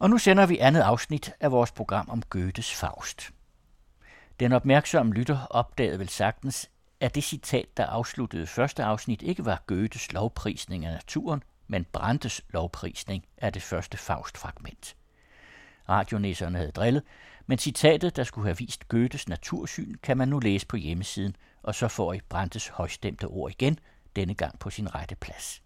Og nu sender vi andet afsnit af vores program om Goethes Faust. Den opmærksomme lytter opdagede vel sagtens, at det citat, der afsluttede første afsnit, ikke var Goethes lovprisning af naturen, men Brandes lovprisning af det første Faust-fragment. Radionæserne havde drillet, men citatet, der skulle have vist Goethes natursyn, kan man nu læse på hjemmesiden, og så får I Brandes højstemte ord igen, denne gang på sin rette plads.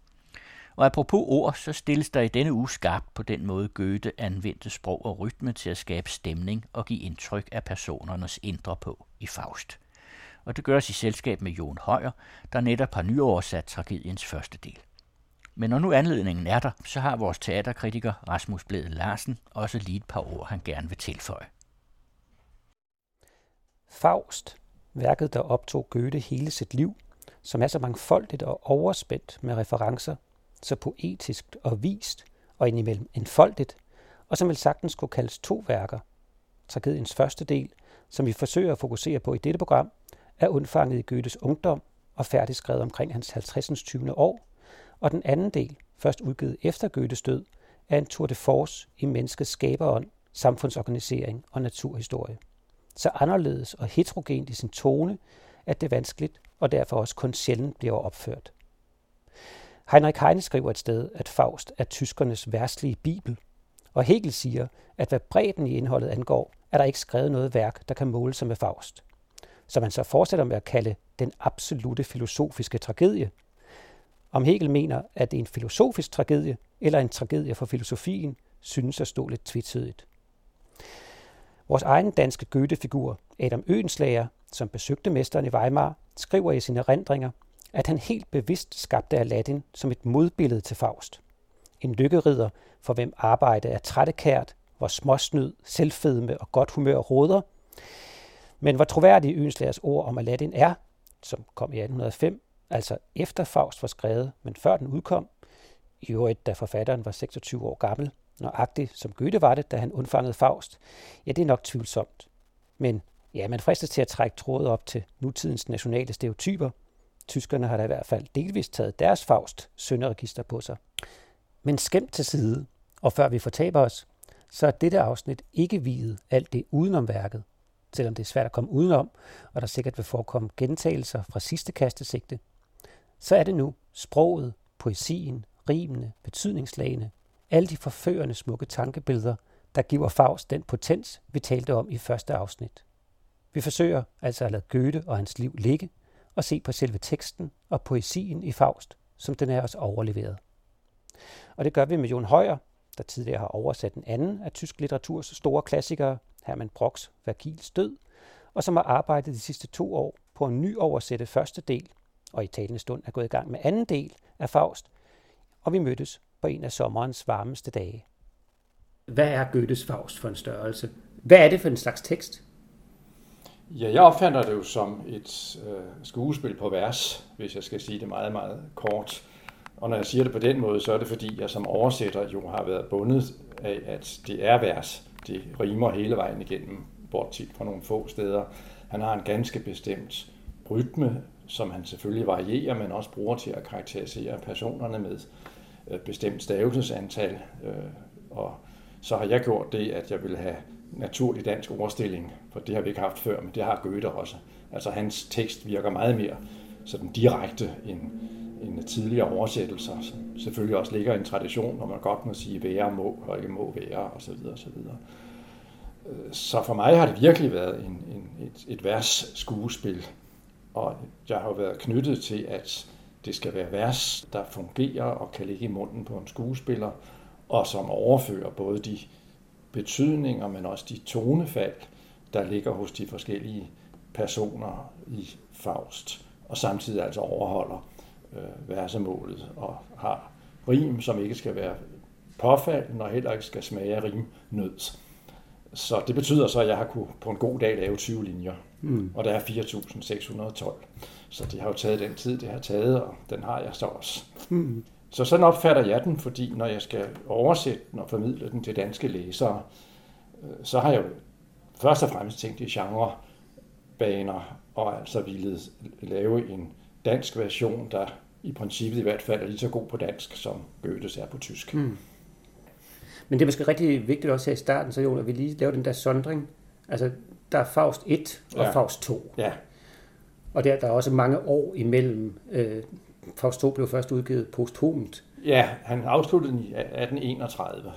Og apropos ord, så stilles der i denne uge skarpt på den måde Goethe anvendte sprog og rytme til at skabe stemning og give indtryk af personernes indre på i Faust. Og det gøres i selskab med Jon Højer, der netop har nyoversat tragediens første del. Men når nu anledningen er der, så har vores teaterkritiker Rasmus Blæde Larsen også lige et par ord, han gerne vil tilføje. Faust, værket der optog Goethe hele sit liv, som er så mangfoldigt og overspændt med referencer, så poetisk og vist, og indimellem enfoldigt, og som vel sagtens kunne kaldes to værker. Tragediens første del, som vi forsøger at fokusere på i dette program, er undfanget i Goethes ungdom og færdigskrevet omkring hans 50. 20. år, og den anden del, først udgivet efter Goethes død, er en tour de force i menneskets skaberånd, samfundsorganisering og naturhistorie. Så anderledes og heterogent i sin tone, at det er vanskeligt og derfor også kun sjældent bliver opført. Heinrich Heine skriver et sted, at Faust er tyskernes værstlige bibel, og Hegel siger, at hvad bredden i indholdet angår, er der ikke skrevet noget værk, der kan måle sig med Faust. Som man så fortsætter med at kalde den absolute filosofiske tragedie. Om Hegel mener, at det er en filosofisk tragedie eller en tragedie for filosofien, synes at stå lidt tvetydigt. Vores egen danske Goethe-figur, Adam Øenslager, som besøgte mesteren i Weimar, skriver i sine erindringer, at han helt bevidst skabte Aladdin som et modbillede til Faust. En lykkerider, for hvem arbejde er trættekært, hvor småsnyd, selvfedme og godt humør råder. Men hvor troværdige Øenslagers ord om Aladdin er, som kom i 1805, altså efter Faust var skrevet, men før den udkom, i øvrigt da forfatteren var 26 år gammel, nøjagtigt som Goethe var det, da han undfangede Faust, ja, det er nok tvivlsomt. Men ja, man fristes til at trække trådet op til nutidens nationale stereotyper. Tyskerne har da i hvert fald delvist taget deres Faust sønderegister på sig. Men skæmt til side, og før vi fortaber os, så er dette afsnit ikke videt alt det udenom værket, selvom det er svært at komme udenom, og der sikkert vil forekomme gentagelser fra sidste kastesigte, så er det nu sproget, poesien, rimene, betydningslagene, alle de forførende smukke tankebilleder, der giver Faust den potens, vi talte om i første afsnit. Vi forsøger altså at lade Goethe og hans liv ligge, og se på selve teksten og poesien i Faust, som den er os overleveret. Og det gør vi med Jon Højer, der tidligere har oversat en anden af tysk litteraturs store klassikere, Hermann Brocks Vergils død, og som har arbejdet de sidste to år på en ny oversætte første del, og i talende stund er gået i gang med anden del af Faust, og vi mødtes på en af sommerens varmeste dage. Hvad er Goethes Faust for en størrelse? Hvad er det for en slags tekst? Ja, jeg opfatter det jo som et øh, skuespil på vers, hvis jeg skal sige det meget, meget kort. Og når jeg siger det på den måde, så er det fordi, jeg som oversætter jo har været bundet af, at det er vers. Det rimer hele vejen igennem, bortset fra nogle få steder. Han har en ganske bestemt rytme, som han selvfølgelig varierer, men også bruger til at karakterisere personerne med et bestemt stavelsesantal. Øh, og så har jeg gjort det, at jeg vil have naturlig dansk ordstilling, for det har vi ikke haft før, men det har Goethe også. Altså hans tekst virker meget mere sådan direkte end, end tidligere oversættelser, Så selvfølgelig også ligger en tradition, hvor man godt må sige være må og ikke må være osv. videre. Så for mig har det virkelig været en, en, et, et vers skuespil, og jeg har været knyttet til, at det skal være vers, der fungerer og kan ligge i munden på en skuespiller, og som overfører både de betydninger, men også de tonefald, der ligger hos de forskellige personer i Faust, og samtidig altså overholder øh, versemålet og har rim, som ikke skal være påfaldende og heller ikke skal smage af rimnød. Så det betyder så, at jeg har kunne på en god dag lave 20 linjer, mm. og der er 4.612. Så det har jo taget den tid, det har taget, og den har jeg så også. Mm. Så sådan opfatter jeg den, fordi når jeg skal oversætte den og formidle den til danske læsere, øh, så har jeg jo først og fremmest tænkt i genrebaner, og altså ville lave en dansk version, der i princippet i hvert fald er lige så god på dansk, som Goethes er på tysk. Mm. Men det er måske rigtig vigtigt også her i starten, så jo, at vi lige laver den der sondring. Altså, der er Faust 1 og Ja. Faust 2. Ja, Og der, der er også mange år imellem. Øh, Faust 2 blev først udgivet posthumt. ja han afsluttede den i 1831,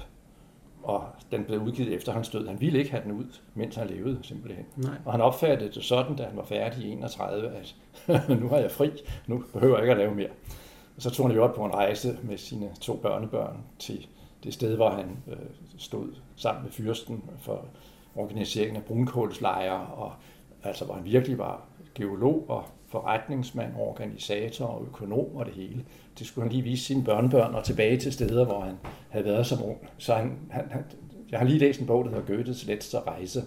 og den blev udgivet efter hans død. Han ville ikke have den ud, mens han levede simpelthen. Nej. Og han opfattede det sådan, da han var færdig i 31, at nu har jeg fri, nu behøver jeg ikke at lave mere. Og så tog han jo op på en rejse med sine to børnebørn til det sted, hvor han øh, stod sammen med fyrsten for organiseringen af brunkålslejre, og altså hvor han virkelig var geolog og forretningsmand, organisator og økonom og det hele. Det skulle han lige vise sine børnebørn og tilbage til steder, hvor han havde været som ung. Så han, han, han, jeg har lige læst en bog, der hedder Goethes letzte rejse.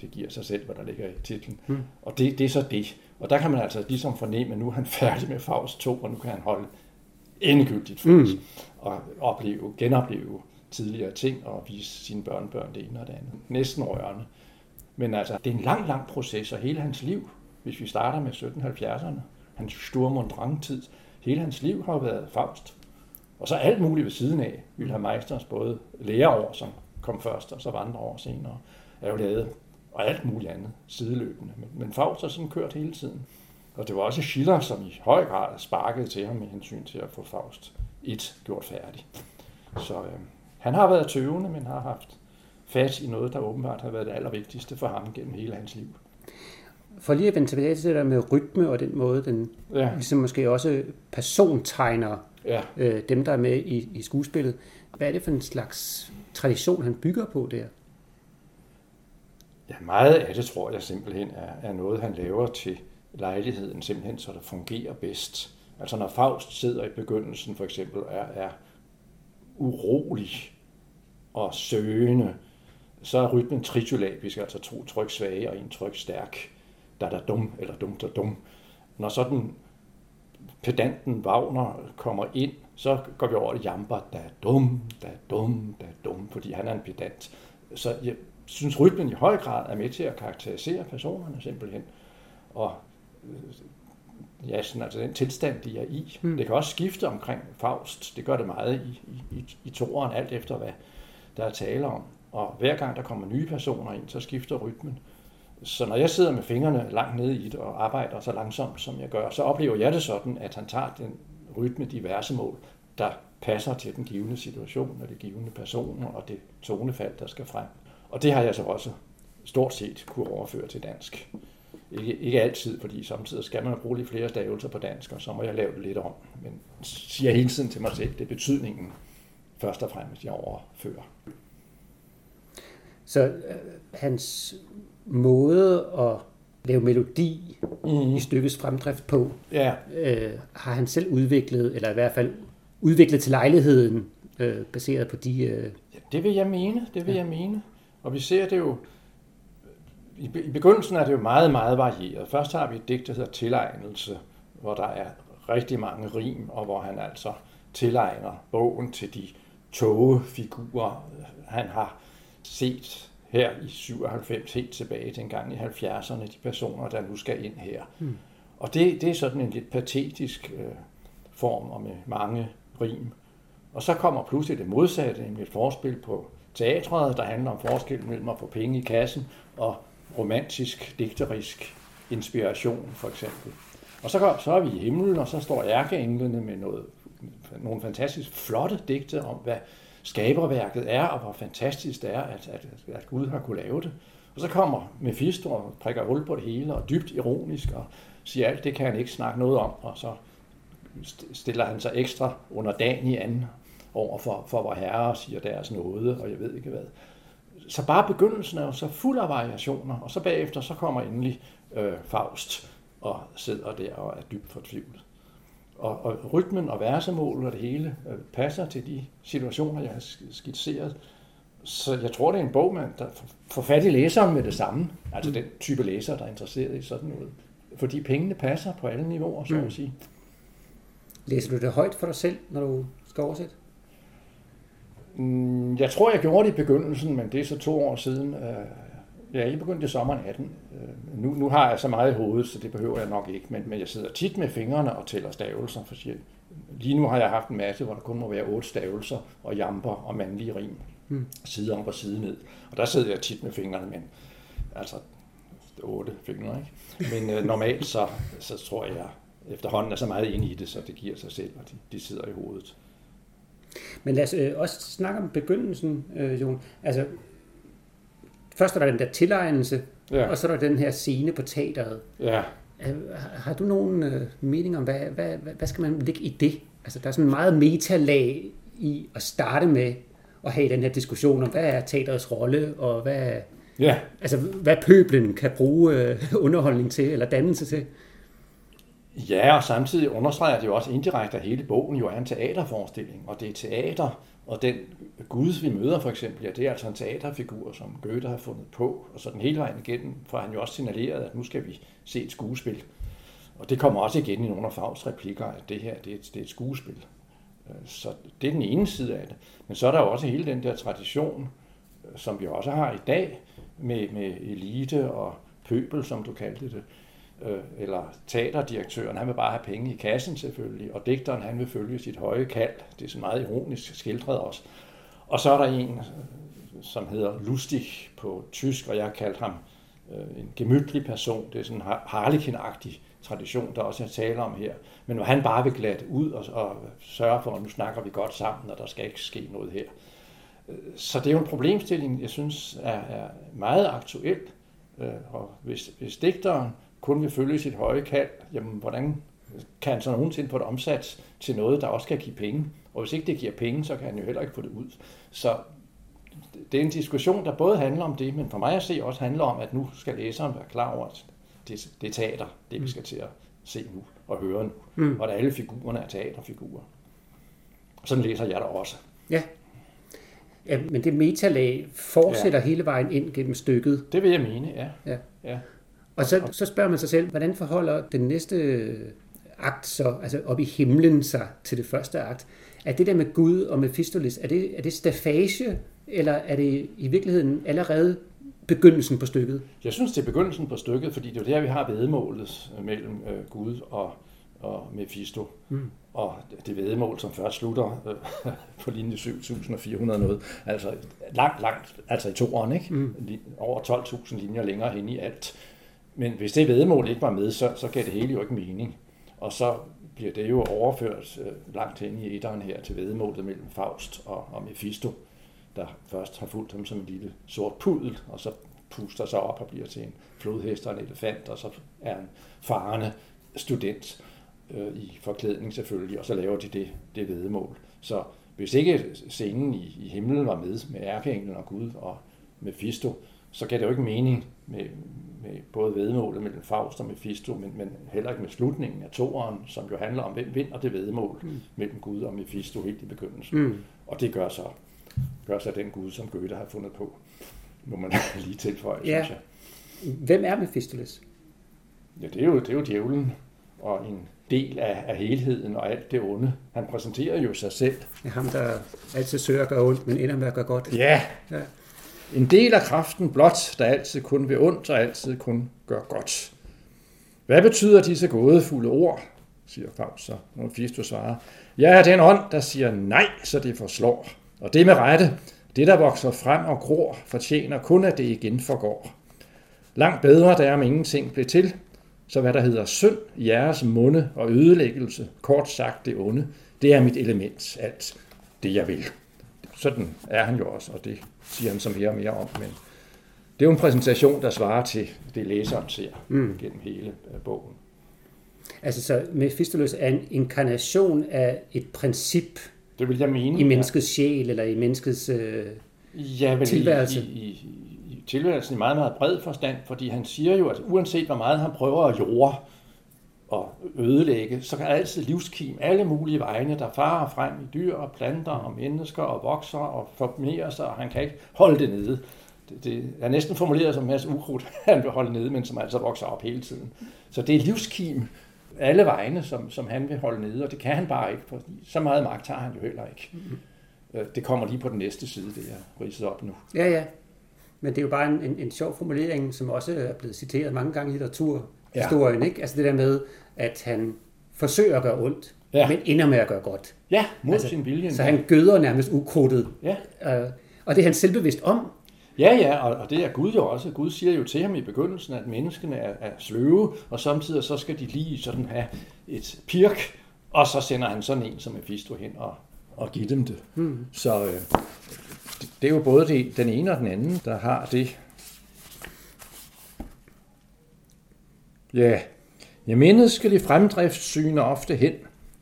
Det giver sig selv, hvad der ligger i titlen. Mm. Og det, det er så det. Og der kan man altså ligesom fornemme, at nu er han færdig med Faust 2, og nu kan han holde endegyldigt fast mm. og opleve, genopleve tidligere ting og vise sine børnebørn det ene og det andet. Næsten rørende. Men altså, det er en lang, lang proces, og hele hans liv, hvis vi starter med 1770'erne, hans Sturm und Drang-tid, hele hans liv har jo været Faust. Og så alt muligt ved siden af. Wilhelm Meisters både læreår, som kom først, og så vandre år senere, er jo lavet, og alt muligt andet sideløbende. Men, men Faust har sådan kørt hele tiden. Og det var også Schiller, som i høj grad sparkede til ham med hensyn til at få Faust 1 gjort færdig. Så øh, han har været tøvende, men har haft fat i noget, der åbenbart har været det allervigtigste for ham gennem hele hans liv. For lige at vende tilbage til det der med rytme og den måde, den Ja, ligesom måske også persontegner ja. øh, dem, der er med i, i skuespillet. Hvad er det for en slags tradition, han bygger på der? Ja, meget af det tror jeg simpelthen er, er noget, han laver til lejligheden, simpelthen så det fungerer bedst. Altså når Faust sidder i begyndelsen for eksempel og er, er urolig og søgende, så er rytmen tritylabisk, altså to tryk svage og en tryk stærk. Da da dum eller dum da dum. Når sådan pedanten Wagner kommer ind, så går vi over i jamper, da dum, da dum, da dum, fordi han er en pedant. Så jeg synes, rytmen i høj grad er med til at karakterisere personerne simpelthen. Og øh, ja, sådan, altså den tilstand, de er i. Mm. Det kan også skifte omkring Faust. Det gør det meget i, i, i, toeren, alt efter hvad der er tale om. Og hver gang der kommer nye personer ind, så skifter rytmen. Så når jeg sidder med fingrene langt nede i det og arbejder så langsomt, som jeg gør, så oplever jeg det sådan, at han tager den rytme diverse mål, der passer til den givende situation og det givende personer og det tonefald, der skal frem. Og det har jeg så også stort set kunne overføre til dansk. Ikke, ikke altid, fordi samtidig skal man bruge lidt flere stavelser på dansk, og så må jeg lave det lidt om. Men siger hele tiden til mig selv, det er betydningen først og fremmest, jeg overfører. Så øh, hans måde at lave melodi mm. i stykkets fremdrift på, Ja, øh, har han selv udviklet, eller i hvert fald udviklet til lejligheden, øh, baseret på de... Øh, Ja, det vil jeg mene, det vil jeg mene. Og vi ser det jo, i be- i begyndelsen er det jo meget, meget varieret. Først har vi et digt, der hedder Tilegnelse, hvor der er rigtig mange rim, og hvor han altså tilegner bogen til de togefigurer, han har set her i 97, helt tilbage til en gang i 70'erne, de personer, der nu skal ind her. Mm. Og det, det er sådan en lidt patetisk øh, form, og med mange rim. Og så kommer pludselig det modsatte, nemlig et forspil på teatret, der handler om forskellen mellem at få penge i kassen og romantisk, digterisk inspiration, for eksempel. Og så, går, så er vi i himlen, og så står ærkeenglene med noget, nogle fantastisk flotte digte om, hvad skaberværket er, og hvor fantastisk det er, at, at, at Gud har kunne lave det. Og så kommer Mephisto og prikker hul på det hele, og dybt ironisk, og siger alt, det kan han ikke snakke noget om, og så stiller han sig ekstra under dagen i anden over for, for vor herre og siger deres nåde, og jeg ved ikke hvad. Så bare begyndelsen er jo så fuld af variationer, og så bagefter så kommer endelig øh, Faust og sidder der og er dybt fortvivlet. Og, og rytmen og versemål og det hele øh, passer til de situationer, jeg har sk- skitseret. Så jeg tror, det er en bog, man der får fat i læseren med det samme. Altså den type læser, der er interesseret i sådan noget. Fordi pengene passer på alle niveauer, så at sige. læser du det højt for dig selv, når du skal oversætte? Mm, Jeg tror, jeg gjorde det i begyndelsen, men det er så to år siden. Ja, jeg begyndte i sommeren 18. Øh, Nu, nu har jeg så meget i hovedet, så det behøver jeg nok ikke, men, men jeg sidder tit med fingrene og tæller stavelser, for siger, lige nu har jeg haft en masse, hvor der kun må være otte stavelser og jamper og mandlige rim. mm. side op og side ned. Og der sidder jeg tit med fingrene, men altså otte fingre, ikke? Men øh, normalt så, så tror jeg, efterhånden er så meget inde i det, så det giver sig selv, og de, de sidder i hovedet. Men lad os øh, også snakke om begyndelsen, øh, Jon. Altså, først er der den der tilegnelse, ja. og så er der den her scene på teateret. Ja. Har du nogen øh, mening om, hvad, hvad, hvad, skal man lægge i det? Altså, der er sådan meget metalag i at starte med at have den her diskussion om, hvad er teaterets rolle, og hvad, ja. altså, hvad pøblen kan bruge øh, underholdning til, eller dannelse til. Ja, og samtidig understreger det jo også indirekte, at hele bogen jo er en teaterforestilling, og det er teater, og den Gud, vi møder for eksempel, ja, det er altså en teaterfigur, som Goethe har fundet på, og så den hele vejen igennem, for han jo også signaleret, at nu skal vi se et skuespil. Og det kommer også igen i nogle af Favs replikker, at det her det er, et, det er et skuespil. Øh, så det er den ene side af det. Men så er der jo også hele den der tradition, øh, som vi også har i dag, med, med elite og pøbel, som du kaldte det, øh, eller teaterdirektøren, han vil bare have penge i kassen selvfølgelig, og digteren han vil følge sit høje kald. Det er så meget ironisk skildret også. Og så er der en, som hedder Lustig på tysk, og jeg har kaldt ham øh, en gemytlig person. Det er sådan en harlekin tradition, der også er tale om her. Men hvor han bare vil glatte ud og, og sørge for, at nu snakker vi godt sammen, og der skal ikke ske noget her. Øh, så det er jo en problemstilling, jeg synes er, er meget aktuel. Øh, og hvis, hvis digteren kun vil følge sit høje kald, jamen hvordan kan han så nogensinde få det omsat til noget, der også kan give penge? Og hvis ikke det giver penge, så kan han jo heller ikke få det ud. Så det er en diskussion, der både handler om det, men for mig at se også handler om, at nu skal læseren være klar over, at det, det er teater, det vi skal til at se nu og høre nu. Mm. Og at alle figurerne er teaterfigurer. Sådan læser jeg der også. Ja. ja men det metalag fortsætter ja. hele vejen ind gennem stykket. Det vil jeg mene, ja. ja. ja. Og så, så spørger man sig selv, hvordan forholder den næste akt så, altså op i himlen sig til det første akt? Er det der med Gud og Mephistopheles, er det, er det stafage, eller er det i virkeligheden allerede begyndelsen på stykket? Jeg synes, det er begyndelsen på stykket, fordi det er der, vi har vedmålet mellem øh, Gud og, og Mephisto. Mm. Og det vedmål, som først slutter øh, på linje 7400 noget, altså langt, langt, altså i toeren, ikke? Mm. Over 12.000 linjer længere hen i alt. Men hvis det vedmål ikke var med, så, så gav det hele jo ikke mening. Og så bliver det jo overført øh, langt hen i etteren her til vedmålet mellem Faust og, og Mephisto der først har fulgt ham som en lille sort pudel, og så puster sig op og bliver til en flodhest og en elefant, og så er en farende student øh, i forklædning selvfølgelig, og så laver de det, det vedmål. Så hvis ikke scenen i, i himlen var med, med ærkeenglen og Gud og Mephisto, så gav det jo ikke mening med, med både vedmålet mellem Faust og Mephisto, men, men heller ikke med slutningen af toeren, som jo handler om, hvem vinder det vedmål mm. mellem Gud og Mephisto helt i begyndelsen. Mm. Og det gør så gør sig den Gud, som Goethe har fundet på. Må man lige tilføje, ja. synes jeg. Hvem er Mephistopheles? Ja, det er jo, det er jo djævlen og en del af, af helheden og alt det onde. Han præsenterer jo sig selv. Ja, ham, der altid søger at gøre ondt, men ender med at gøre godt. Ja. ja. En del af kraften blot, der altid kun vil ondt og altid kun gør godt. Hvad betyder disse gådefulde ord? siger Faust så, når du svarer. Ja, den ånd, der siger nej, så det forslår. Og det med rette, det der vokser frem og gror, fortjener kun, at det igen forgår. Langt bedre der om ingenting blev til, så hvad der hedder synd jeres munde og ødelæggelse, kort sagt det onde, det er mit element, alt det jeg vil. Sådan er han jo også, og det siger han som mere og mere om, men det er jo en præsentation, der svarer til det, læseren ser mm. gennem hele øh, bogen. Altså, så Mephistopheles er en inkarnation af et princip, det vil jeg mene. I menneskets ja. sjæl, eller i menneskets øh, ja, vel, tilværelse? I, i, i, i tilværelsen i meget, meget bred forstand, fordi han siger jo, at uanset hvor meget han prøver at jorde og ødelægge, så kan altid livskim alle mulige vegne, der farer frem i dyr og planter og mennesker og vokser og formerer sig, og han kan ikke holde det nede. Det, det er næsten formuleret som en masse ukrudt, han vil holde nede, men som altså vokser op hele tiden. Så det er livskim, alle vegne, som, som han vil holde nede, og det kan han bare ikke, for så meget magt har han jo heller ikke. Øh, det kommer lige på den næste side, det jeg ridset op nu. Ja, ja. Men det er jo bare en, en, en sjov formulering, som også er blevet citeret mange gange i litteratur, ja. ikke? Altså det der med, at han forsøger at gøre ondt, ja. men ender med at gøre godt. Ja, mod altså, sin vilje. Så han gøder nærmest ukrudtet. Ja. Øh, Og det er han selvbevidst om. Ja, ja, og, og det er Gud jo også. Gud siger jo til ham i begyndelsen, at menneskene er, er sløve, og samtidig så skal de lige sådan have et pirk, og så sender han sådan en som Mephisto hen og, og giver dem det. Hmm. Så øh, det, det er jo både det, den ene og den anden, der har det. Ja, ja menneskelig fremdrift syner ofte hen,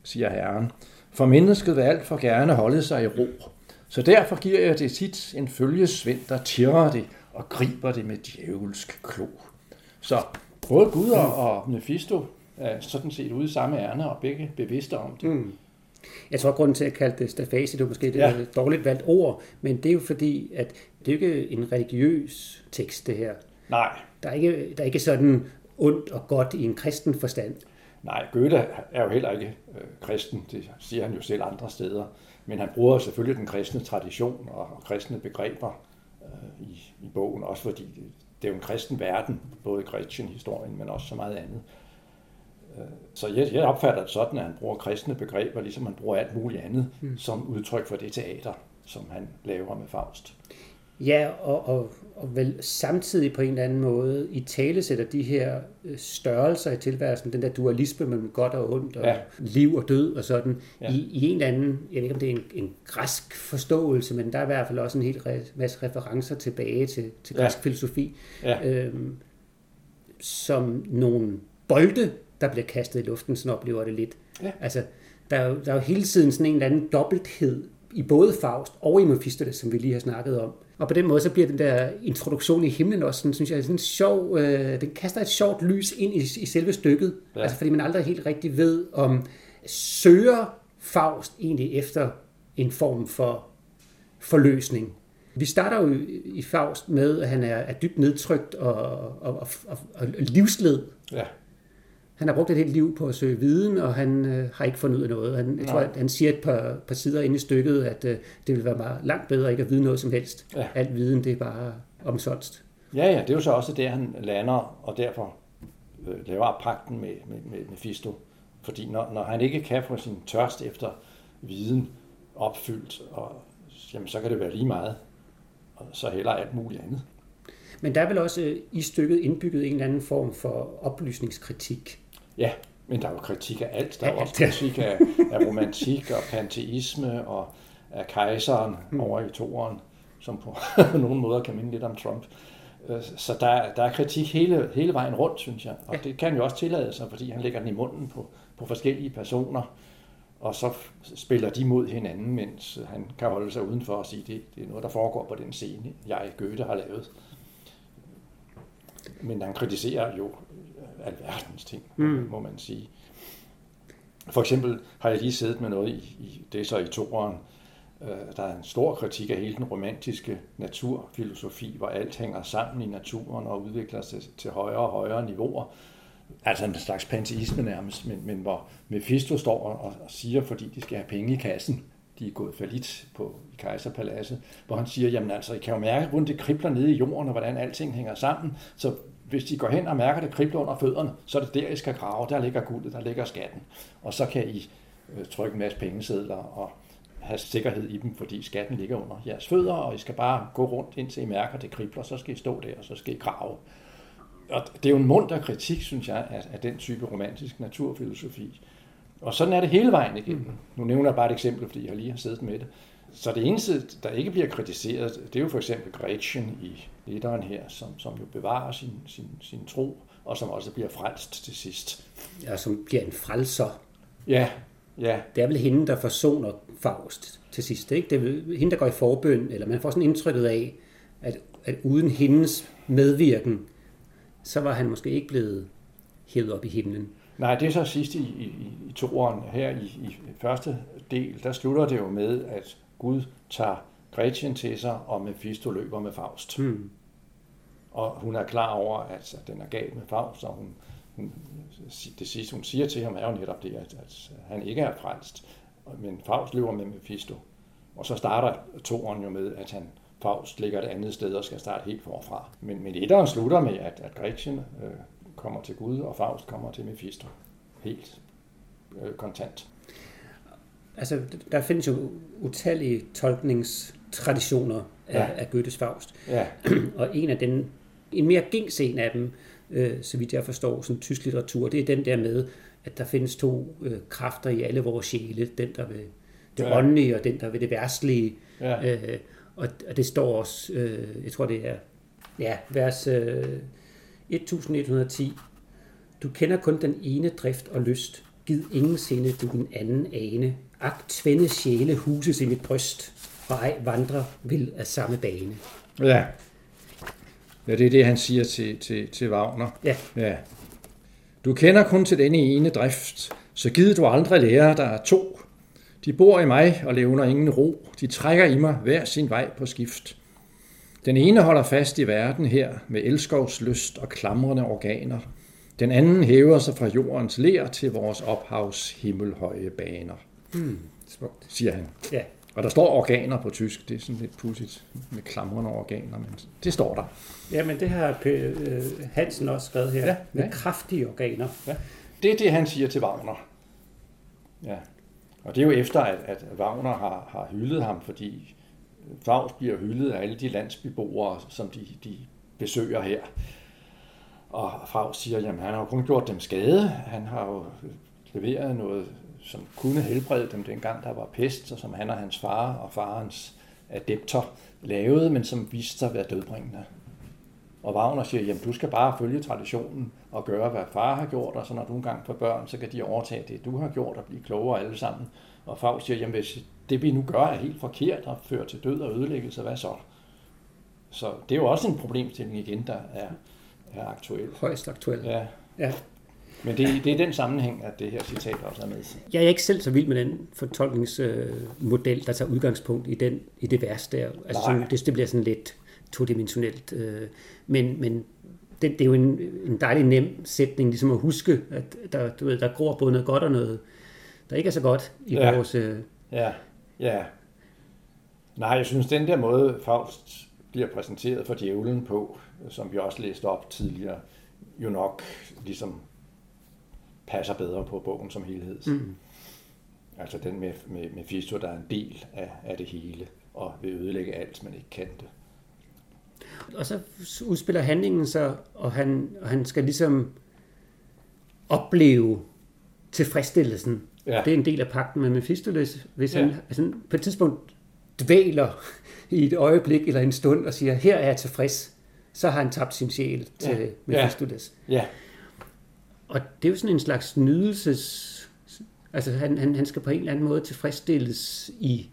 siger Herren, for mennesket vil alt for gerne holde sig i ro. Så derfor giver jeg det tit en følgesvend, der tirrer det og griber det med djævelsk klo. Så både Gud og Mephisto er sådan set ude i samme ærne, og begge bevidste om det. Mm. Jeg tror, at grunden til at kalde det stafase, det er måske ja. dårligt valgt ord, men det er jo fordi, at det er ikke en religiøs tekst, det her. Nej. Der er ikke, der er ikke sådan ondt og godt i en kristen forstand. Nej, Goethe er jo heller ikke øh, kristen, det siger han jo selv andre steder. Men han bruger selvfølgelig den kristne tradition og, og kristne begreber øh, i, i bogen, også fordi det, det er jo en kristen verden, både Gretchen-historien, men også så meget andet. Øh, så jeg, jeg opfatter det sådan, at han bruger kristne begreber, ligesom han bruger alt muligt andet, mm. som udtryk for det teater, som han laver med Faust. Ja, og, og, og vel samtidig på en eller anden måde i tale sætter de her øh, størrelser i tilværelsen, den der dualisme mellem godt og ondt, og ja. liv og død og sådan, ja. i, i en eller anden, jeg ved ikke om det er en, en græsk forståelse, men der er i hvert fald også en hel masse referencer tilbage til, til græsk ja. filosofi, ja. øhm, som nogle bolde, der bliver kastet i luften, sådan oplever det lidt. Ja. Altså, der er, jo, der er jo hele tiden sådan en eller anden dobbelthed i både Faust og i Mephistopheles, som vi lige har snakket om. Og på den måde, så bliver den der introduktion i himlen også, sådan, synes jeg, sådan sjov, øh, den kaster et sjovt lys ind i, i selve stykket. Ja. Altså, fordi man aldrig helt rigtig ved, om søger Faust egentlig efter en form for forløsning. Vi starter jo i Faust med, at han er, er dybt nedtrykt og, og, og, og, og livsled. Ja. Han har brugt et helt liv på at søge viden, og han øh, har ikke fundet ud af noget. Han, jeg tror, at han siger et par, par sider inde i stykket, at øh, det vil være meget langt bedre ikke at vide noget som helst. Ja. Alt viden, det er bare omsonst. Ja, ja, det er jo så også der, han lander, og derfor øh, laver pakten med, med, med, Fisto. Fordi når, når han ikke kan få sin tørst efter viden opfyldt, og, jamen, så kan det være lige meget, og så heller alt muligt andet. Men der er vel også øh, i stykket indbygget en eller anden form for oplysningskritik. Ja, men der er jo kritik af alt. Der er også kritik af, af romantik og panteisme og af kejseren mm. over i toeren, som på nogle måder kan minde lidt om Trump. Øh, så der, der er kritik hele, hele vejen rundt, synes jeg. Og det kan jo også tillade sig, fordi han lægger den i munden på, på forskellige personer. Og så spiller de mod hinanden, mens han kan holde sig udenfor og sige, det, det er noget, der foregår på den scene, jeg Goethe har lavet. Men han kritiserer jo alverdens ting, mm. må man sige. For eksempel har jeg lige siddet med noget i, i det så i toeren. Øh, der er en stor kritik af hele den romantiske naturfilosofi, hvor alt hænger sammen i naturen og udvikler sig til højere og højere niveauer. Altså en slags panteisme nærmest, men, men hvor Mephisto står og, og siger, fordi de skal have penge i kassen, de er gået for lidt på i kejserpaladset, hvor han siger, jamen altså, I kan jo mærke, hvordan det kribler nede i jorden, og hvordan alting hænger sammen, så hvis de går hen og mærker det krible under fødderne, så er det der, I skal grave. Der ligger guldet, der ligger skatten. Og så kan I øh, trykke en masse pengesedler og have sikkerhed i dem, fordi skatten ligger under jeres fødder, og I skal bare gå rundt, indtil I mærker, det kribler, så skal I stå der, og så skal I grave. Og det er jo en munter kritik, synes jeg, af, af den type romantisk naturfilosofi. Og sådan er det hele vejen igennem. Mm. Nu nævner jeg bare et eksempel, fordi jeg lige har siddet med det. Så det eneste, der ikke bliver kritiseret, det er jo for eksempel Gretchen i lederen her, som, som jo bevarer sin, sin, sin tro, og som også bliver frelst til sidst. Ja, som bliver en frelser. Ja, ja. Det er vel hende, der forsoner Faust til sidst, ikke? Det er hende, der går i forbøn, eller man får sådan indtrykket af, at, at uden hendes medvirken, så var han måske ikke blevet hævet op i himlen. Nej, det er så sidst i, i, i toeren. Her i, i første del, der slutter det jo med, at Gud tager Gretchen til sig, og Mephisto løber med Faust. Mm. Og hun er klar over, at, at den er gal med Faust, og hun, hun, det sidste, hun siger til ham, er jo netop det, at, at han ikke er frelst. Men Faust løber med Mephisto. Og så starter toren jo med, at han Faust ligger et andet sted og skal starte helt forfra. Men, men etteren slutter med, at, at Gretchen øh, kommer til Gud, og Faust kommer til Mephisto. Helt øh, kontant altså, der findes jo utallige tolknings traditioner af, ja. af Goethes Faust. Ja. og en af den, en mere gængs en af dem, øh, så vidt jeg forstår, som tysk litteratur, det er den der med, at der findes to øh, kræfter i alle vores sjæle. Den, der vil det ja. åndelige, og den, der vil det værstlige. Ja. Øh, og, og det står også, øh, jeg tror det er, ja, vers øh, 1110. Du kender kun den ene drift og lyst. Gid ingen sinde du den anden ane. Ak, tvende sjæle huses i mit bryst, og ej vandrer vil af samme bane. Ja. Ja, det er det, han siger til, til, til Wagner. Ja. ja. Du kender kun til denne ene drift, så gider du aldrig lære, der er to. De bor i mig og levner ingen ro. De trækker i mig hver sin vej på skift. Den ene holder fast i verden her med elskovslyst og klamrende organer. Den anden hæver sig fra jordens ler til vores ophavs himmelhøje baner. Hmm, smukt. Siger han. Ja. Og der står organer på tysk, det er sådan lidt pudsigt med klamrende organer, men det står der. Ja, men det har P. Øh, Hansen også skrevet her, ja, med ja. kraftige organer. Ja. Det er det, han siger til Wagner. Ja. Og det er jo efter, at, at Wagner har, har hyldet ham, fordi Faust bliver hyldet af alle de landsbyboere, som de, de besøger her. Og Faust siger, at han har jo kun gjort dem skade. Han har jo leveret noget som kunne helbrede dem dengang, der var pest, og som han og hans far og farens adepter lavede, men som viste sig at være dødbringende. Og Wagner siger, jamen du skal bare følge traditionen og gøre, hvad far har gjort, og så når du engang får børn, så kan de overtage det, du har gjort og blive klogere alle sammen. Og Faust siger, jamen hvis det vi nu gør er helt forkert og fører til død og ødelæggelse, hvad så? Så det er jo også en problemstilling igen, der er, er aktuel. Højst aktuel. Ja. ja. Men det, det er den sammenhæng, at det her citat også er med. Jeg er ikke selv så vild med den fortolkningsmodel, der tager udgangspunkt i, den, i det værste der. Altså, sådan, det, det bliver sådan lidt todimensionelt. Øh, men, men det, det er jo en, en dejlig nem sætning, ligesom at huske, at der, du ved, der gror både noget godt og noget, der ikke er så godt i ja. vores... Øh... Ja, ja. Nej, jeg synes, den der måde Faust bliver præsenteret for djævlen på, som vi også læste op tidligere, jo nok ligesom passer bedre på bogen som helhed. Mm. Altså den med, med, med Fisto, der er en del af, af det hele, og vil ødelægge alt, man ikke kan det. Og så udspiller handlingen sig, og han, og han skal ligesom opleve tilfredsstillelsen. Ja. Det er en del af pakten med Mephistoles. Hvis ja. han altså, på et tidspunkt dvæler i et øjeblik eller en stund og siger, her er jeg tilfreds, så har han tabt sin sjæl til ja. Mephistoles. Ja. Og det er jo sådan en slags nydelses... Altså han, han, han skal på en eller anden måde tilfredsstilles i,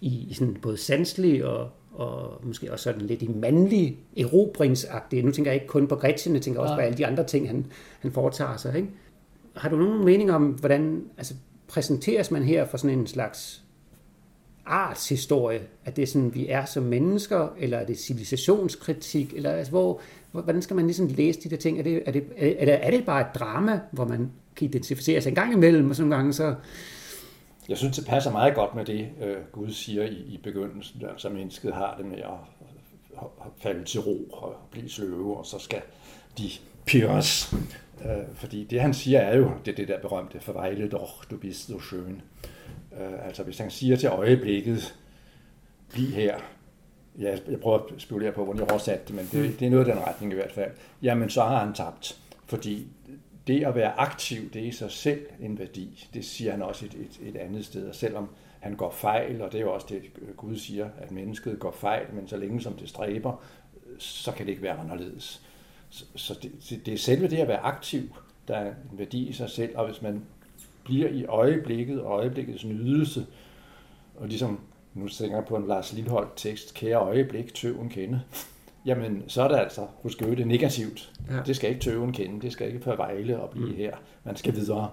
i, i sådan både sanselig og, og måske også sådan lidt i mandlig erobringsagtigt. Nu tænker jeg ikke kun på Gretchen, jeg tænker også ja. på alle de andre ting, han, han foretager sig. Ikke? Har du nogen mening om, hvordan altså, præsenteres man her for sådan en slags artshistorie? At det er sådan, vi er som mennesker, eller er det civilisationskritik? Eller altså, hvor, hvordan skal man ligesom læse de der ting? Er det, er det, er det, er det bare et drama, hvor man kan identificere sig en gang imellem, og sådan gange så... Jeg synes, det passer meget godt med det, øh, Gud siger i, i begyndelsen, der, så mennesket har det med at falde til ro og blive sløve, og så skal de pyrres. Øh, fordi det, han siger, er jo det, det der berømte, forvejle doch, du bist so schön. Øh, altså hvis han siger til øjeblikket, bliv her, ja, jeg prøver at spekulere på, hvordan jeg oversatte det, men det, mm. det er noget af den retning i hvert fald, jamen så har han tabt. Fordi det at være aktiv, det er i sig selv en værdi. Det siger han også et, et, et andet sted. Og selvom han går fejl, og det er jo også det, Gud siger, at mennesket går fejl, men så længe som det stræber, så kan det ikke være anderledes. Så, så det, det er selve det at være aktiv, der er en værdi i sig selv, og hvis man bliver i øjeblikket, øjeblikkets nydelse, og ligesom nu tænker jeg på en Lars Lilleholdt tekst, kære øjeblik, tøven kende, jamen så er det altså hos Goethe negativt. Ja. Det skal ikke tøven kende, det skal ikke forvejle og blive mm. her. Man skal videre.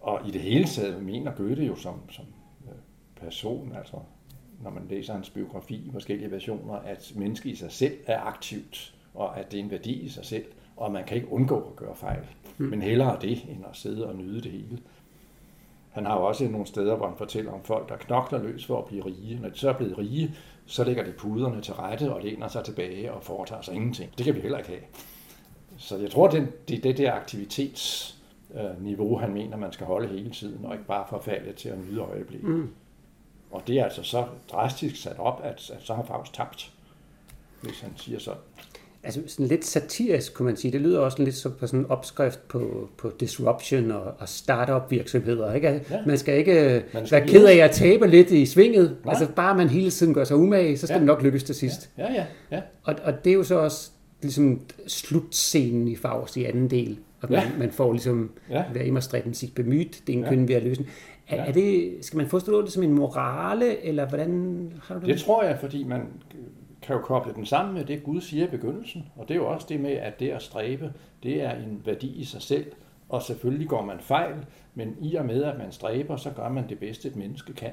Og i det hele taget mener Goethe jo som, som øh, person, altså når man læser hans biografi i forskellige versioner, at mennesket i sig selv er aktivt, og at det er en værdi i sig selv, og man kan ikke undgå at gøre fejl. Mm. Men hellere det, end at sidde og nyde det hele. Han har jo også nogle steder, hvor han fortæller om folk, der knokler løs for at blive rige. Når de så er blevet rige, så lægger de puderne til rette og læner sig tilbage og foretager sig ingenting. Det kan vi heller ikke have. Så jeg tror, det, er det der aktivitetsniveau, han mener, man skal holde hele tiden, og ikke bare forfalde til at nyde øjeblikket. Mm. Og det er altså så drastisk sat op, at, at så har Faust tabt, hvis han siger sådan. Altså sådan lidt satirisk, kunne man sige. Det lyder også lidt som på sådan en opskrift på, på disruption og, og startup virksomheder. Ikke? Altså, ja. Man skal ikke man skal være ked af at tabe lidt i svinget. Nej. Altså bare man hele tiden gør sig umage, så skal ja. det nok lykkes til sidst. Ja, ja, ja. ja. Og, og det er jo så også ligesom slutscenen i Faust i anden del. Og ja. man, man får ligesom, ja. hvad immer stræben sig bemydt, det er en ja. køn ved at løse er, ja. er det, skal man forstå det som en morale, eller hvordan har du det? Det tror jeg, fordi man kan jo koble den sammen med det, Gud siger i begyndelsen. Og det er jo også det med, at det at stræbe, det er en værdi i sig selv. Og selvfølgelig går man fejl, men i og med, at man stræber, så gør man det bedste, et menneske kan.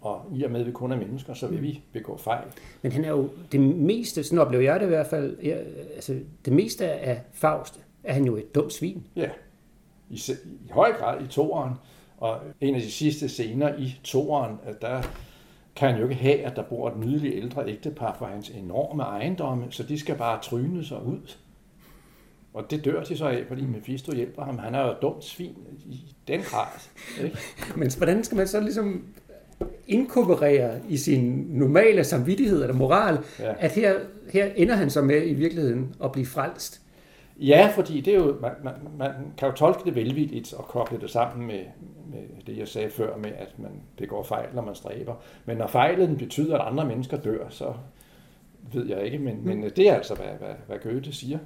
Og i og med, at vi kun er mennesker, så vil vi begå fejl. Men han er jo det meste, sådan oplever jeg det i hvert fald, ja, altså det meste af Faust, er han jo et dumt svin. Ja, i, i høj grad i toeren. Og en af de sidste scener i toeren, der kan han jo ikke have, at der bor et nydeligt ældre ægtepar for hans enorme ejendomme, så de skal bare tryne sig ud. Og det dør de så af, fordi Mephisto hjælper ham. Han er jo dumt svin i den grad. Ikke? Men hvordan skal man så ligesom inkorporere i sin normale samvittighed eller moral, ja. at her, her ender han så med i virkeligheden at blive frelst? Ja, fordi det er jo, man, man, man kan jo tolke det velvilligt og koble det sammen med, med det, jeg sagde før med, at man begår fejl, når man stræber. Men når fejlen betyder, at andre mennesker dør, så ved jeg ikke. Men, mm. men det er altså, hvad, hvad, hvad Goethe siger.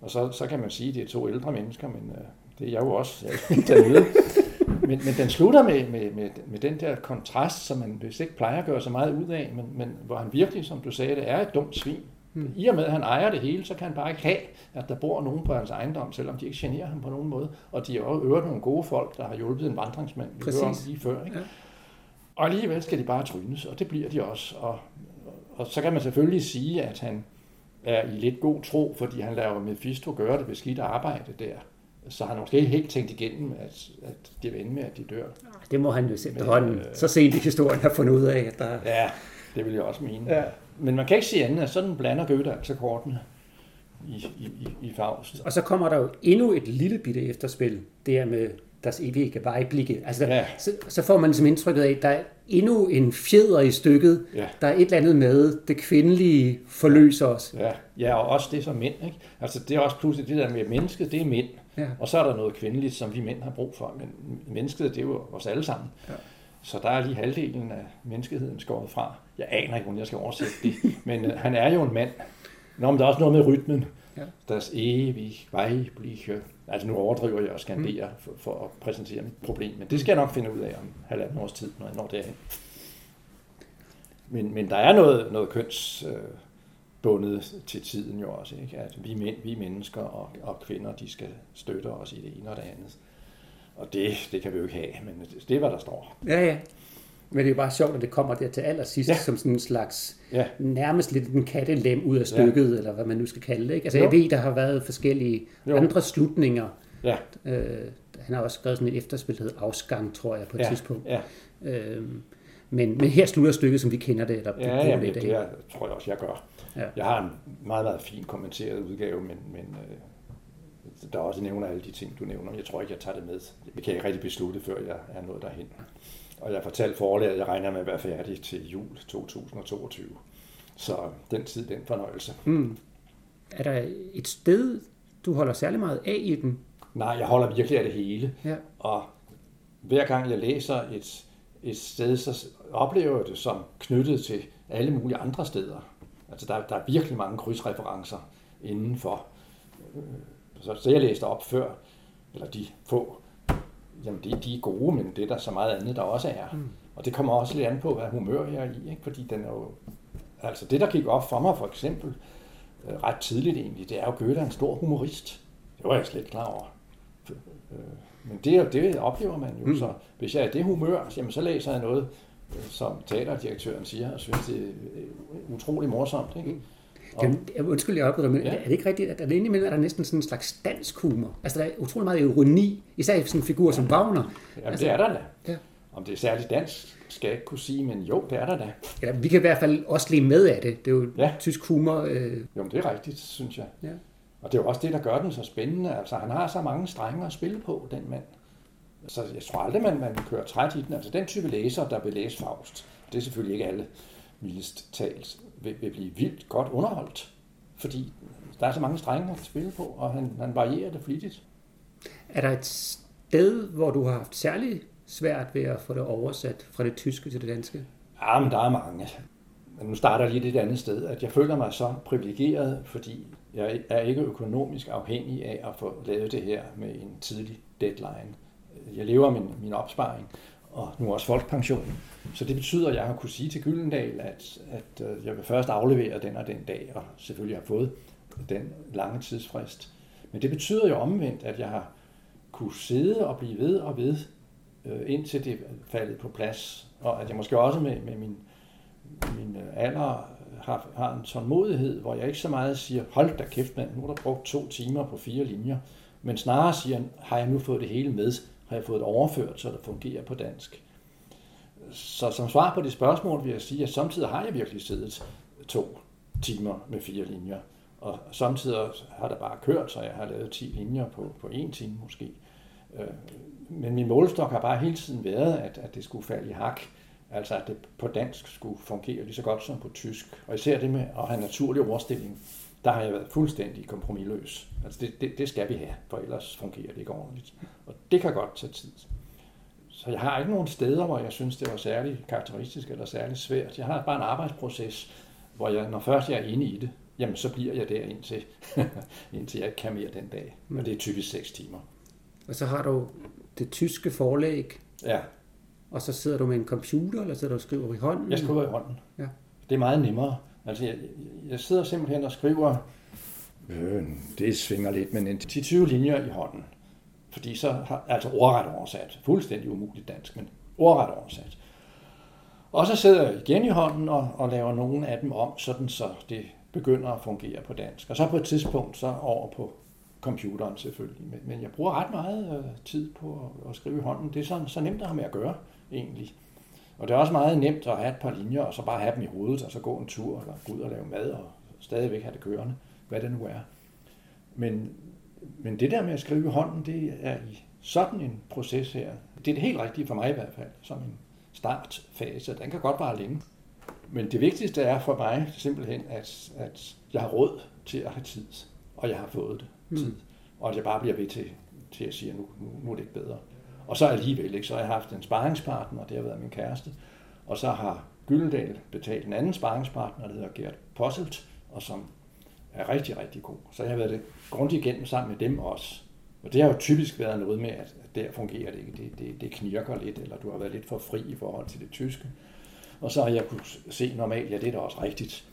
Og så, så kan man sige, at det er to ældre mennesker, men uh, det er jeg jo også derude. men, men den slutter med, med, med, med den der kontrast, som man vist ikke plejer at gøre så meget ud af, men, men hvor han virkelig, som du sagde, det er et dumt svin. Mm. I og med, at han ejer det hele, så kan han bare ikke have, at der bor nogen på hans ejendom, selvom de ikke generer ham på nogen måde. Og de er jo øvrigt nogle gode folk, der har hjulpet en vandringsmand, vi Præcis. om lige før. Ikke? Ja. Og alligevel skal de bare trynes, og det bliver de også. Og, og så kan man selvfølgelig sige, at han er i lidt god tro, fordi han laver Mephisto gøre det beskidt arbejde der. Så har han måske ikke tænkt igennem, at, at det vil ende med, at de dør. Det må han jo simpelthen øh, så sent i historien have fundet ud af. At der... Ja, det vil jeg også mene. Ja men man kan ikke sige andet, at sådan blander Goethe altså kortene i, i, i Faust. Og så kommer der jo endnu et lille bitte efterspil, det er med deres evige vejblikke. Altså, der, ja. så, så får man som indtrykket af, at der er endnu en fjeder i stykket. Ja. Der er et eller andet med, det kvindelige forløser os. Ja, ja og også det som mænd. Ikke? Altså, det er også pludselig det der med, at mennesket, det er mænd. Ja. Og så er der noget kvindeligt, som vi mænd har brug for. Men mennesket, det er jo os alle sammen. Ja. Så der er lige halvdelen af menneskeheden skåret fra. Jeg aner ikke, hvordan jeg skal oversætte det, men øh, han er jo en mand. Nå, men der er også noget med rytmen. Ja. Das ewig weibliche. Altså nu overdriver jeg og skanderer mm. for, for at præsentere mit problem, men det skal jeg nok finde ud af om halvanden års tid, når jeg når derhen. Men, men der er noget, noget køns øh, bundet til tiden jo også. Ikke? At vi, mænd, vi mennesker og, og kvinder, de skal støtte os i det ene og det andet. Og det, det kan vi jo ikke have, men det, det er, hvad der står. Ja, ja. Men det er jo bare sjovt, at det kommer der til allersidst ja. som sådan en slags, ja. nærmest lidt en kattelem ud af stykket, ja. eller hvad man nu skal kalde det. Ikke? Altså jo. jeg ved, der har været forskellige jo. andre slutninger. Ja. Øh, han har også skrevet sådan et efterspil, der hedder Afsgang, tror jeg, på et ja. tidspunkt. Ja. Øh, men, men her slutter stykket, som vi kender det. Eller ja, ja lidt det, det tror jeg også, jeg gør. Ja. Jeg har en meget, meget fin kommenteret udgave, men, men øh, der også nævner alle de ting, du nævner. Jeg tror ikke, jeg tager det med. Det kan ikke rigtig beslutte, før jeg er nået derhen. Og jeg fortalte forlaget, at jeg regner med at være færdig til jul 2022. Så den tid, den fornøjelse. Mm. Er der et sted, du holder særlig meget af i den? Nej, jeg holder virkelig af det hele. Ja. Og hver gang jeg læser et, et sted, så oplever jeg det som knyttet til alle mulige andre steder. Altså der, der er virkelig mange krydsreferencer inden for øh, så, så jeg læste op før, eller de få, jamen de, de er gode, men det er der så meget andet, der også er. Mm. Og det kommer også lidt an på, hvad humør jeg er i, ikke? fordi den er jo, altså det der gik op for mig for eksempel, øh, ret tidligt egentlig, det er jo Goethe er en stor humorist. Det var jeg slet ikke klar over. Øh, men det, det oplever man jo, mm. så hvis jeg er i det humør, jamen, så læser jeg noget, øh, som teaterdirektøren siger, og synes, det er utrolig morsomt. Ikke? Mm. Kan, undskyld, jeg opryder, men ja. er det ikke rigtigt, at der indimellem er der næsten sådan en slags dansk humor? Altså, der er utrolig meget ironi, især i sådan en figur som Wagner. Jamen, altså, det er der da. Ja. Om det er særligt dansk, skal jeg ikke kunne sige, men jo, det er der da. Ja, vi kan i hvert fald også lide med af det. Det er jo ja. tysk humor. Øh... Jo, men det er rigtigt, synes jeg. Ja. Og det er jo også det, der gør den så spændende. Altså, han har så mange strenge at spille på, den mand. Så jeg tror aldrig, man, man kører træt i den. Altså, den type læser, der vil læse Faust, det er selvfølgelig ikke alle, mildest talt, vil, vil blive vildt godt underholdt, fordi der er så mange strenge at spille på, og han, han varierer det flittigt. Er der et sted, hvor du har haft særlig svært ved at få det oversat fra det tyske til det danske? Ja, men der er mange. Men nu starter jeg lige et andet sted, at jeg føler mig så privilegeret, fordi jeg er ikke økonomisk afhængig af at få lavet det her med en tidlig deadline. Jeg lever min, min opsparing, og nu også folkepension. Så det betyder, at jeg har kunne sige til Gyldendal, at, at øh, jeg vil først aflevere den og den dag, og selvfølgelig har fået den lange tidsfrist. Men det betyder jo omvendt, at jeg har kunne sidde og blive ved og ved, øh, indtil det faldet på plads. Og at jeg måske også med, med min, min øh, alder har, har en tålmodighed, hvor jeg ikke så meget siger, hold da kæft mand, nu har du brugt to timer på fire linjer, men snarere siger, har jeg nu fået det hele med, har jeg fået det overført, så det fungerer på dansk. Så som svar på det spørgsmål vil jeg sige, at samtidig har jeg virkelig siddet to timer med fire linjer, og samtidig har det bare kørt, så jeg har lavet 10 linjer på, på en time måske. Øh, men min målestok har bare hele tiden været, at, at det skulle falde i hak. Altså at det på dansk skulle fungere lige så godt som på tysk. Og især det med at have naturlig ordstilling, der har jeg været fuldstændig kompromilløs. Altså det, det, det skal vi have, for ellers fungerer det ikke ordentligt. Og det kan godt tage tid. Så jeg har ikke nogen steder, hvor jeg synes, det var særlig karakteristisk eller særlig svært. Jeg har bare en arbejdsproces, hvor jeg, når først jeg er inde i det, jamen så bliver jeg der indtil, indtil jeg ikke kan mere den dag. Og det er typisk 6 timer. Og så har du det tyske forlæg. Ja. Og så sidder du med en computer, eller sidder du og skriver i hånden? Jeg skriver i hånden. Ja. Det er meget nemmere. Altså, jeg, jeg sidder simpelthen og skriver, øh, det svinger lidt, men en 10-20 linjer i hånden. Fordi så har, altså ordret oversat, fuldstændig umuligt dansk, men ordret oversat. Og så sidder jeg igen i hånden og, og laver nogle af dem om, sådan så det begynder at fungere på dansk. Og så på et tidspunkt så over på computeren selvfølgelig. Men, men jeg bruger ret meget øh, tid på at, at skrive i hånden. Det er så, så nemt at have med at gøre, egentlig. Og det er også meget nemt at have et par linjer, og så bare have dem i hovedet, og så gå en tur, eller gå ud og lave mad, og stadigvæk have det kørende, hvad det nu er. Men, men det der med at skrive i hånden, det er i sådan en proces her. Det er det helt rigtige for mig i hvert fald, som en startfase. Den kan godt vare længe. Men det vigtigste er for mig simpelthen, at, at jeg har råd til at have tid, og jeg har fået det tid. Mm. Og at jeg bare bliver ved til, til at sige, at nu, nu, nu er det ikke bedre. Og så alligevel, ikke? så har jeg haft en sparringspartner, og det har været min kæreste. Og så har Gyldendal betalt en anden sparringspartner, der hedder Gert Posselt, og som er rigtig, rigtig god. Så jeg har været det grundigt igennem sammen med dem også. Og det har jo typisk været noget med, at der fungerer det ikke. Det, det, det knirker lidt, eller du har været lidt for fri i forhold til det tyske. Og så har jeg kunne se normalt, ja, det er da også rigtigt.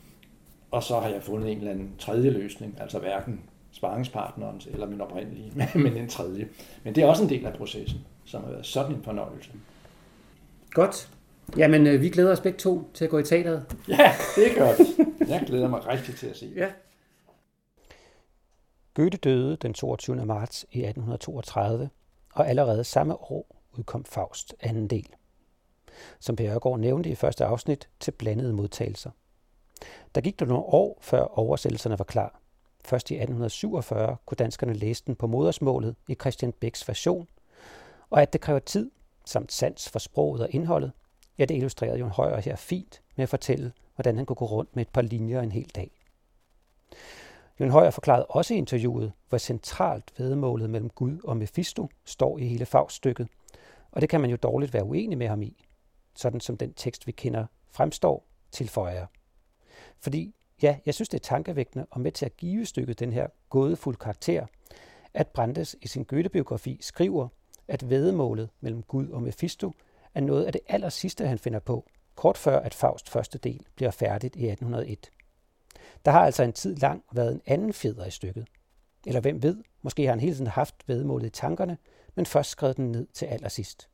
Og så har jeg fundet en eller anden tredje løsning, altså hverken sparringspartneren eller min oprindelige, men en tredje. Men det er også en del af processen, som har været sådan en fornøjelse. Godt. Jamen, øh, vi glæder os begge to til at gå i teateret. Ja, det er godt. Jeg glæder mig rigtig til at se Ja. Goethe døde den 22. marts i 1832, og allerede samme år udkom Faust anden del. Som Per Ørgaard nævnte i første afsnit, til blandede modtagelser. Der gik der nogle år, før oversættelserne var klar. Først i 1847 kunne danskerne læse den på modersmålet i Christian Bæks version, og at det kræver tid, samt sans for sproget og indholdet, ja, det illustrerede Jon Højer her fint med at fortælle, hvordan han kunne gå rundt med et par linjer en hel dag. Jørgen Højer forklarede også i interviewet, hvor centralt vedmålet mellem Gud og Mephisto står i hele Faust-stykket, og det kan man jo dårligt være uenig med ham i, sådan som den tekst, vi kender, fremstår, tilføjer. Fordi, ja, jeg synes, det er tankevækkende og med til at give stykket den her gådefuld karakter, at Brandes i sin Goethe-biografi skriver, at vedemålet mellem Gud og Mephisto er noget af det aller sidste, han finder på, kort før at Faust første del bliver færdigt i 1801. Der har altså en tid lang været en anden fjeder i stykket. Eller hvem ved, måske har han hele tiden haft vedmålet i tankerne, men først skrevet den ned til allersidst.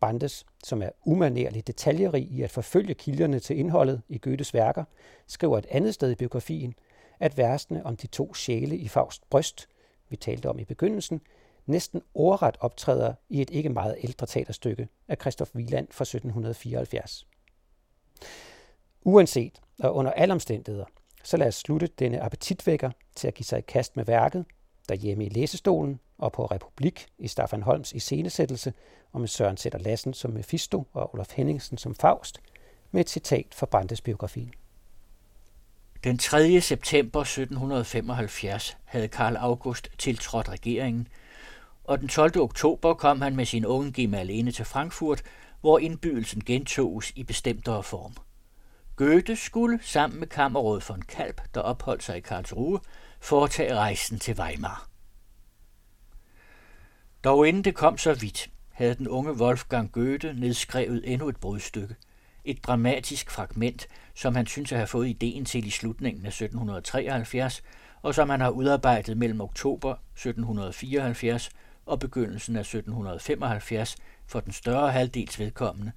Brandes, som er umanerlig detaljerig i at forfølge kilderne til indholdet i Goethes værker, skriver et andet sted i biografien, at versene om de to sjæle i Faust bryst, vi talte om i begyndelsen, næsten ordret optræder i et ikke meget ældre teaterstykke af Christoph Wieland fra 1774. Uanset og under alle omstændigheder, så lad os slutte denne appetitvækker til at give sig i kast med værket, derhjemme i læsestolen og på Republik i Staffan Holms iscenesættelse og med Søren Sætter Lassen som Mephisto og Olaf Henningsen som Faust, med et citat fra Brandes biografien. Den 3. september 1775 havde Karl August tiltrådt regeringen, og den 12. oktober kom han med sin unge gemalene til Frankfurt, hvor indbydelsen gentoges i bestemtere form. Goethe skulle sammen med kammerråd von Kalb, der opholdt sig i Karlsruhe, foretage rejsen til Weimar. Dog inden det kom så vidt, havde den unge Wolfgang Goethe nedskrevet endnu et brudstykke. Et dramatisk fragment, som han synes at have fået ideen til i slutningen af 1773, og som han har udarbejdet mellem oktober 1774 og begyndelsen af 1775 for den større halvdels vedkommende,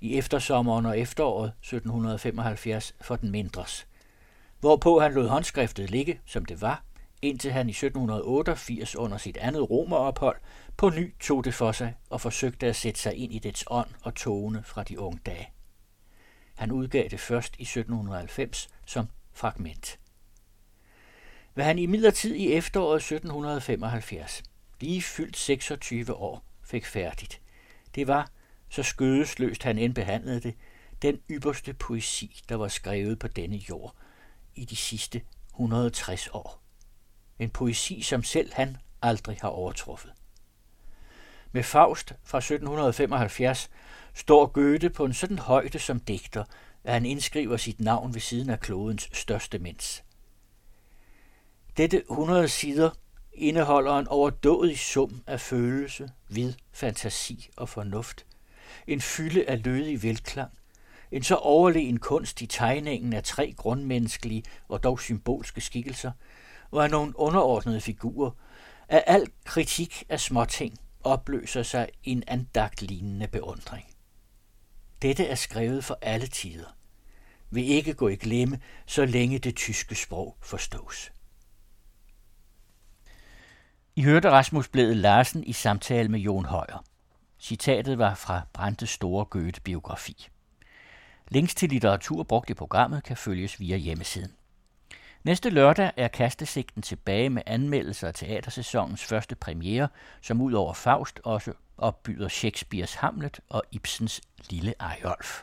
i eftersommeren og efteråret 1775 for den mindres. Hvorpå han lod håndskriftet ligge, som det var, indtil han i 1788 under sit andet romerophold på ny tog det for sig og forsøgte at sætte sig ind i dets ånd og tone fra de unge dage. Han udgav det først i 1790 som fragment. Hvad han i midlertid i efteråret 1775, lige fyldt 26 år, fik færdigt, det var, så skødesløst han end behandlede det, den ypperste poesi, der var skrevet på denne jord i de sidste 160 år. En poesi, som selv han aldrig har overtruffet. Med Faust fra 1775 står Goethe på en sådan højde som digter, at han indskriver sit navn ved siden af klodens største mens. Dette 100 sider indeholder en overdådig sum af følelse, vid, fantasi og fornuft. En fylde af lødig velklang. En så overlegen kunst i tegningen af tre grundmenneskelige og dog symbolske skikkelser, og af nogle underordnede figurer, at al kritik af småting opløser sig i en andagt lignende beundring. Dette er skrevet for alle tider. Vil ikke gå i glemme, så længe det tyske sprog forstås. I hørte Rasmus Blæde Larsen i samtale med Jon Højer. Citatet var fra Brandes store Goethe-biografi. Links til litteratur brugt i programmet kan følges via hjemmesiden. Næste lørdag er Kastesigten tilbage med anmeldelser af teatersæsonens første premiere, som ud over Faust også opbyder Shakespeares Hamlet og Ibsens Lille Ejolf.